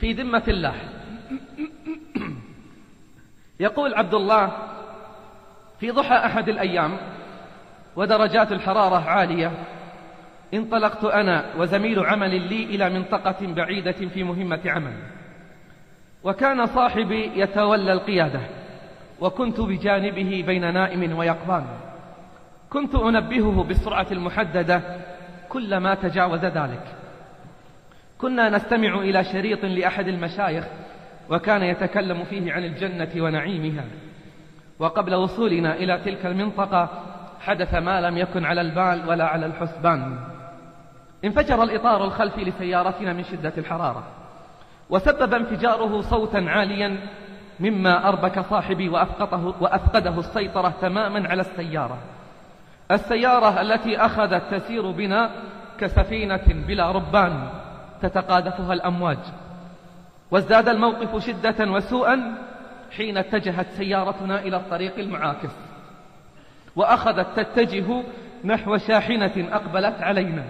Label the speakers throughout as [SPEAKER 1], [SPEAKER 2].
[SPEAKER 1] في ذمة الله. يقول عبد الله في ضحى أحد الأيام ودرجات الحرارة عالية انطلقت أنا وزميل عمل لي إلى منطقة بعيدة في مهمة عمل. وكان صاحبي يتولى القيادة وكنت بجانبه بين نائم ويقظان. كنت أنبهه بالسرعة المحددة كلما تجاوز ذلك. كنا نستمع إلى شريط لأحد المشايخ وكان يتكلم فيه عن الجنة ونعيمها. وقبل وصولنا إلى تلك المنطقة حدث ما لم يكن على البال ولا على الحسبان. انفجر الإطار الخلفي لسيارتنا من شدة الحرارة وسبب انفجاره صوتا عاليا مما أربك صاحبي وأفقده, وأفقده السيطرة تماما على السيارة. السيارة التي أخذت تسير بنا كسفينة بلا ربان. تتقاذفها الأمواج. وازداد الموقف شدة وسوءا حين اتجهت سيارتنا إلى الطريق المعاكس. وأخذت تتجه نحو شاحنة أقبلت علينا.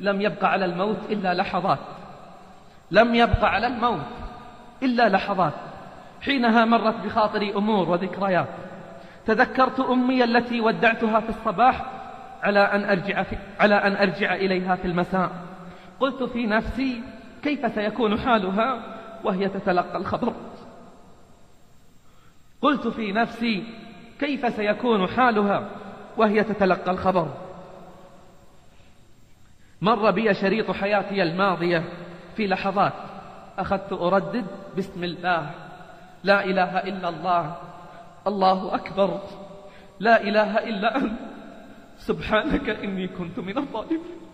[SPEAKER 1] لم يبق على الموت إلا لحظات. لم يبق على الموت إلا لحظات. حينها مرت بخاطري أمور وذكريات. تذكرت أمي التي ودعتها في الصباح على أن أرجع, في على أن أرجع إليها في المساء. قلت في نفسي كيف سيكون حالها؟ وهي تتلقى الخبر. قلت في نفسي كيف سيكون حالها؟ وهي تتلقى الخبر. مر بي شريط حياتي الماضية في لحظات أخذت أردد بسم الله. لا إله إلا الله. الله أكبر. لا إله إلا أنت. سبحانك إني كنت من الظالمين.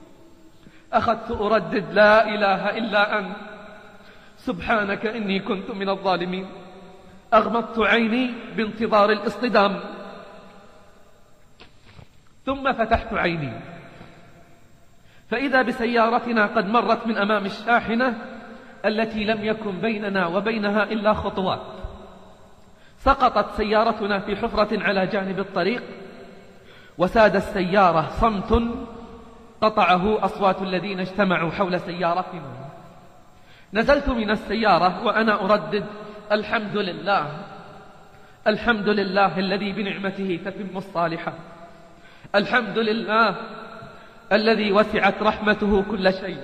[SPEAKER 1] أخذت أردد لا إله إلا أنت. سبحانك إني كنت من الظالمين. أغمضت عيني بانتظار الاصطدام. ثم فتحت عيني. فإذا بسيارتنا قد مرت من أمام الشاحنة التي لم يكن بيننا وبينها إلا خطوات. سقطت سيارتنا في حفرة على جانب الطريق. وساد السيارة صمت قطعه أصوات الذين اجتمعوا حول سيارتنا نزلت من السيارة وأنا أردد الحمد لله الحمد لله الذي بنعمته تتم الصالحة. الحمد لله الذي وسعت رحمته كل شيء.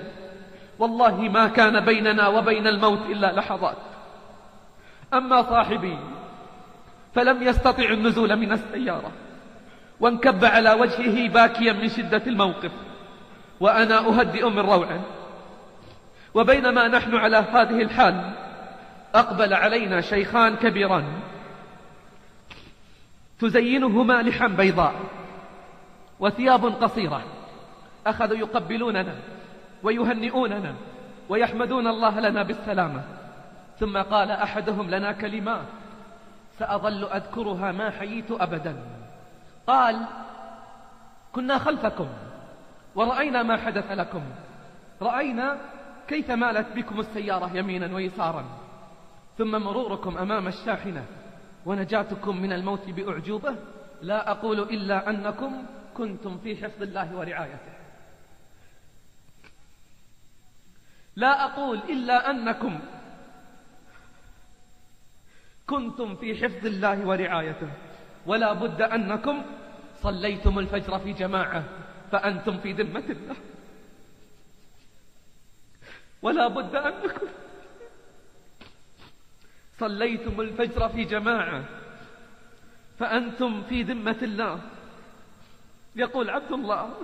[SPEAKER 1] والله ما كان بيننا وبين الموت إلا لحظات. أما صاحبي فلم يستطع النزول من السيارة وانكب على وجهه باكيا من شدة الموقف. وأنا أهدئ من روعه وبينما نحن على هذه الحال أقبل علينا شيخان كبيران. تزينهما لحا بيضاء وثياب قصيرة. أخذوا يقبلوننا ويهنئوننا ويحمدون الله لنا بالسلامة. ثم قال أحدهم لنا كلمات سأظل أذكرها ما حييت أبدا. قال كنا خلفكم. ورأينا ما حدث لكم. رأينا كيف مالت بكم السيارة يمينا ويسارا. ثم مروركم أمام الشاحنة. ونجاتكم من الموت بأعجوبة. لا أقول إلا أنكم كنتم في حفظ الله ورعايته. لا أقول إلا أنكم كنتم في حفظ الله ورعايته. ولا بد أنكم صليتم الفجر في جماعة. فأنتم في ذمة الله. ولا بد أنكم صليتم الفجر في جماعة فأنتم في ذمة الله. يقول عبد الله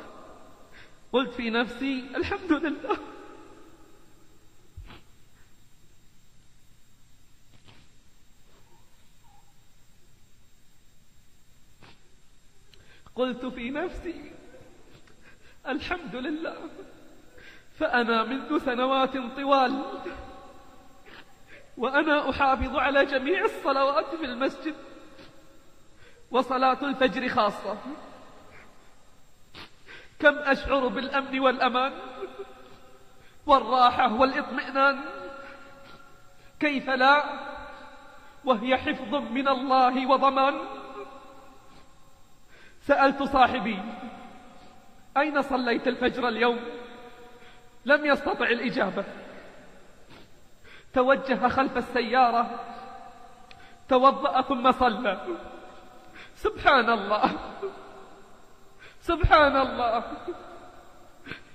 [SPEAKER 1] قلت في نفسي الحمد لله. قلت في نفسي الحمد لله. فأنا منذ سنوات طوال وأنا أحافظ على جميع الصلوات في المسجد وصلاة الفجر خاصة. كم أشعر بالأمن والأمان والراحة والإطمئنان. كيف لا؟ وهي حفظ من الله وضمان. سألت صاحبي أين صليت الفجر اليوم؟ لم يستطع الإجابة. توجه خلف السيارة. توضأ ثم صلى سبحان الله. سبحان الله.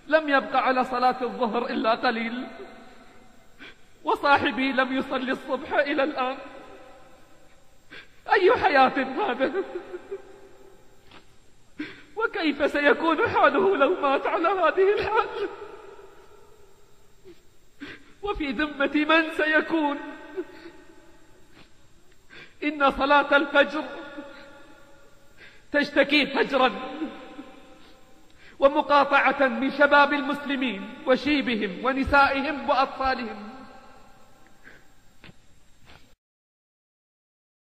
[SPEAKER 1] لم يبق على صلاة الظهر إلا قليل. وصاحبي لم يصلي الصبح إلى الآن. أي حياة هذا وكيف سيكون حاله لو مات على هذه الحال؟ وفي ذمة من سيكون؟ إن صلاة الفجر تشتكي فجرا ومقاطعة من شباب المسلمين وشيبهم ونسائهم وأطفالهم.